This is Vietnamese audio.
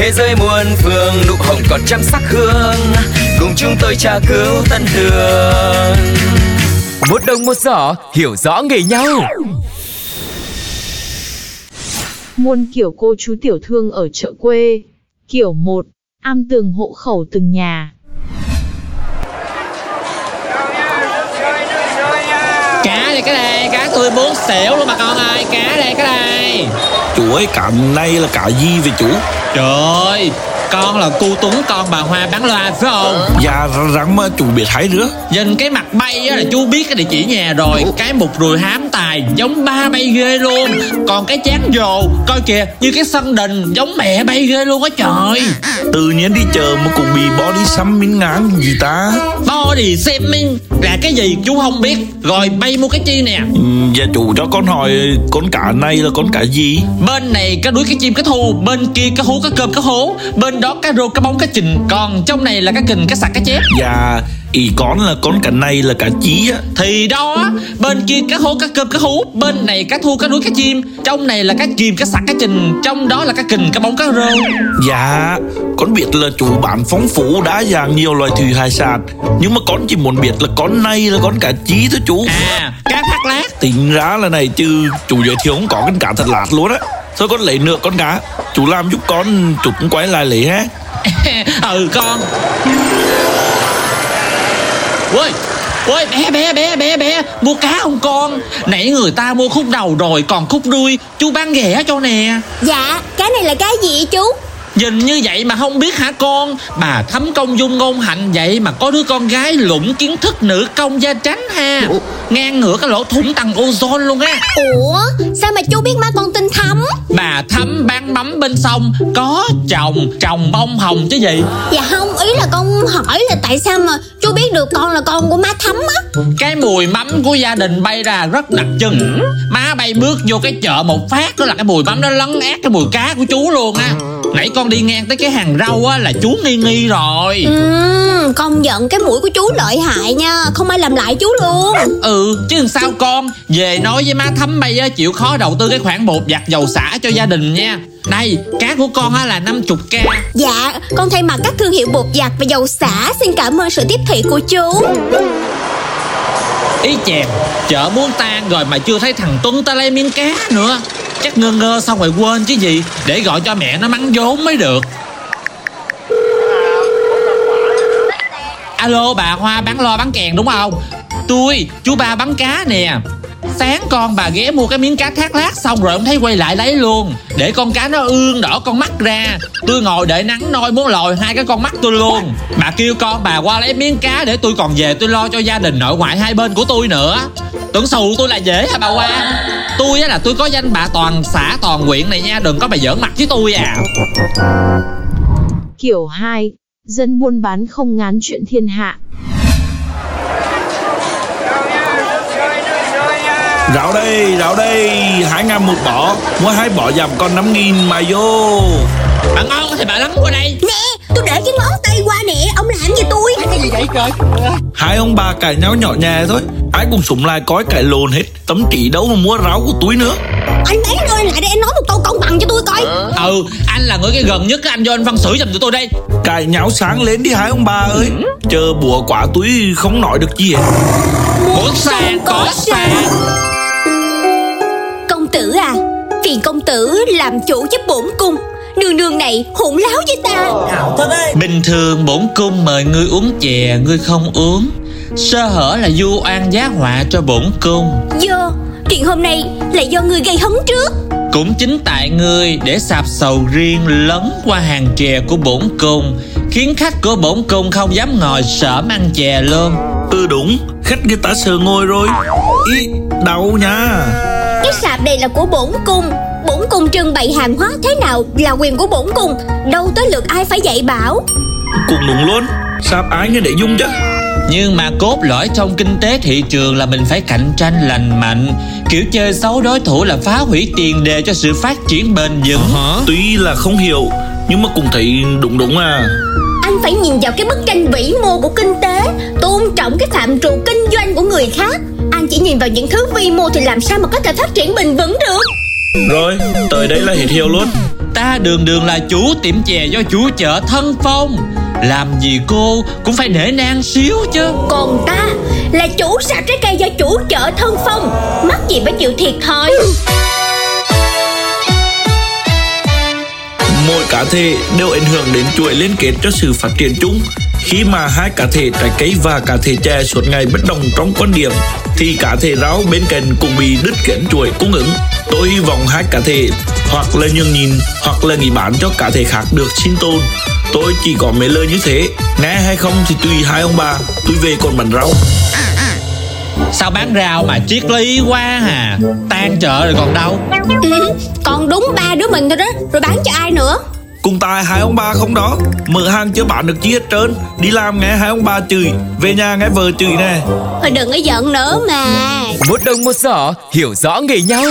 Thế giới muôn phương nụ hồng còn trăm sắc hương Cùng chúng tôi tra cứu tân đường Một đồng một giỏ hiểu rõ nghề nhau Muôn kiểu cô chú tiểu thương ở chợ quê. Kiểu 1. Am tường hộ khẩu từng nhà. Cá đây cái đây, cá tươi bốn xỉu luôn bà con ơi, cá đây cái đây Chủ ơi cả nay là cả gì vậy chủ Trời. ơi, con là cu tuấn con bà Hoa bán loa phải không? Dạ rắn mà chủ biết hay nữa. Nhìn cái mặt bay á là chú biết cái địa chỉ nhà rồi. Cái mục ruồi hám tài giống ba bay ghê luôn. Còn cái chán dồ coi kìa như cái sân đình giống mẹ bay ghê luôn á trời. Tự nhiên đi chợ mà cũng bị body miếng ngán gì ta? Body shaming là cái gì chú không biết. Rồi bay mua cái chi nè. Ừ, Dạ chủ cho con hỏi con cá này là con cá gì? Bên này cá đuối cá chim cá thu Bên kia cá hú cá cơm cá hố Bên đó cá rô cá bóng cá trình Còn trong này là cá kình cá sặc cá chép. Dạ ý con là con cá này là cá chí á. Thì đó Bên kia cá hố cá cơm cá hú Bên này cá thu cá đuối cá chim. Trong này là cá chìm cá sặc cá trình Trong đó là cá kình cá bóng cá rô. Dạ con biết là chủ bán phong phú đa dạng nhiều loài thủy hải sản. Nhưng mà con chỉ muốn biết là con này là con cá chí thôi chú. À cá thác lát. Tính ra là này chứ chủ giới thiệu không có con cá thật lạt luôn á. Thôi con lấy nữa con cá Chú làm giúp con chú cũng quay lại lấy ha. Ừ con. Ôi Ôi bé bé bé bé bé Mua cá không con. Nãy người ta mua khúc đầu rồi Còn khúc đuôi. Chú bán ghẻ cho nè. Dạ, cái này là cái gì chú? Nhìn như vậy mà không biết hả con? Bà thấm công dung ngôn hạnh vậy Mà có đứa con gái lũng kiến thức nữ công gia tránh ha. Ngang ngửa cái lỗ thủng tầng ozone luôn á. Ủa, sao mà chú biết má con tinh thấm? Bà thấm bán mắm bên sông. Có chồng Chồng bông hồng chứ gì? Dạ không, ý là con hỏi là tại sao mà chú biết được con là con của má thấm á. Cái mùi mắm của gia đình bay ra rất đặc trưng. Má bay bước vô cái chợ một phát Đó là cái mùi mắm nó lấn át cái mùi cá của chú luôn á. Nãy con đi ngang tới cái hàng rau á là chú nghi nghi rồi. Ừm, công nhận cái mũi của chú lợi hại nha Không ai làm lại chú luôn. Ừ chứ sao con? Về nói với má thấm bay á chịu khó đầu tư cái khoản bột giặt dầu xả cho gia đình nha Đây cá của con á là 50k Dạ, con thay mặt các thương hiệu bột giặt và dầu xả Xin cảm ơn sự tiếp thị của chú. Ý chèn Chợ muốn tan rồi mà chưa thấy thằng Tuấn ta lấy miếng cá nữa. Chắc ngơ ngơ xong rồi quên chứ gì Để gọi cho mẹ nó mắng vốn mới được. Alo bà Hoa bán lo bán kèn đúng không? Tôi chú ba bán cá nè Sáng con bà ghé mua cái miếng cá thác lát Xong rồi ông thấy quay lại lấy luôn Để con cá nó ương đỏ con mắt ra Tôi ngồi đợi nắng nôi muốn lòi hai cái con mắt tôi luôn Bà kêu con, bà qua lấy miếng cá Để tôi còn về tôi lo cho gia đình nội ngoại hai bên của tôi nữa Tưởng xù tôi là dễ hả bà qua? Tôi á là tôi có danh bà toàn, xã toàn huyện này nha, Đừng có bà giỡn mặt với tôi à Kiểu 2. Dân buôn bán không ngán chuyện thiên hạ. Rau đây, rau đây, hai ngàn một bỏ Mua hai bỏ giảm còn năm nghìn mà vô. Bà ngon thì bà lắng qua đây. Nè, tôi để cái ngón tay qua nè. Ông làm gì tôi Hai ông bà cãi nhau nhỏ nhẹ thôi. Ai cùng súng lại coi cãi lồn hết. Tấm chỉ đâu mà mua rau của túi nữa. Anh ấy ơi lại để anh nói một câu công bằng cho tôi coi. Ừ anh là người cái gần nhất anh cho anh phân xử giùm tụi tôi đây. Cãi nhau sáng lên đi hai ông bà ơi. Chờ bùa quả túi không nói được gì hết. Muốn sang có sang Phiền công tử làm chủ giúp bổn cung. Đường đường này hỗn láo với ta. Bình thường bổn cung mời ngươi uống chè Ngươi không uống. Sơ hở là du oan giá họa cho bổn cung. Do Chuyện hôm nay là do người gây hấn trước. Cũng chính tại ngươi để sạp sầu riêng lấn qua hàng chè của bổn cung Khiến khách của bổn cung không dám ngồi sởm ăn chè luôn Ừ đúng, khách người ta sờ ngồi rồi. Ý, đau nha Cái sạp này là của bổn cung. Bổn cung trưng bày hàng hóa thế nào là quyền của bổn cung. Đâu tới lượt ai phải dạy bảo. Cũng đúng luôn Sạp ai nghe để dung chứ. Nhưng mà cốt lõi trong kinh tế thị trường là mình phải cạnh tranh lành mạnh. Kiểu chơi xấu đối thủ là phá hủy tiền đề cho sự phát triển bền vững. Tuy là không hiểu Nhưng mà cũng thấy đúng đúng à. Anh phải nhìn vào cái bức tranh vĩ mô của kinh tế Tôn trọng cái phạm trù kinh doanh của người khác chỉ nhìn vào những thứ vi mô thì làm sao mà có thể phát triển bền vững được? Rồi tới đây là hết hiểu luôn. Ta đường đường là chủ tiệm chè do chủ chợ thân phong. Làm gì cô cũng phải nể nang xíu chứ. Còn ta là chủ sạp trái cây do chủ chợ thân phong. Mắc gì phải chịu thiệt thòi Mỗi cá thể đều ảnh hưởng đến chuỗi liên kết cho sự phát triển chung khi mà hai cá thể trái cây và cá thể chè suốt ngày bất đồng trong quan điểm thì cá thể rau bên cạnh cũng bị đứt gãy chuỗi cung ứng. Tôi hy vọng hai cá thể hoặc là nhường nhìn hoặc là nghỉ bán cho cá thể khác được sinh tồn. Tôi chỉ có mấy lời như thế. Nghe hay không thì tùy hai ông bà. Tôi về còn bán rau. Sao bán rau mà triết lý quá hà? Tan chợ rồi còn đâu? Ừ, Còn đúng ba đứa mình thôi đó. Rồi bán cho ai nữa Cùng tài hai ông bà không đó. Mở hàng chưa bán được chi hết trơn. Đi làm nghe hai ông bà chửi. Về nhà nghe vợ chửi nè. Thôi đừng có giận nữa mà. Một đồng một giỏ, hiểu rõ nghề nhau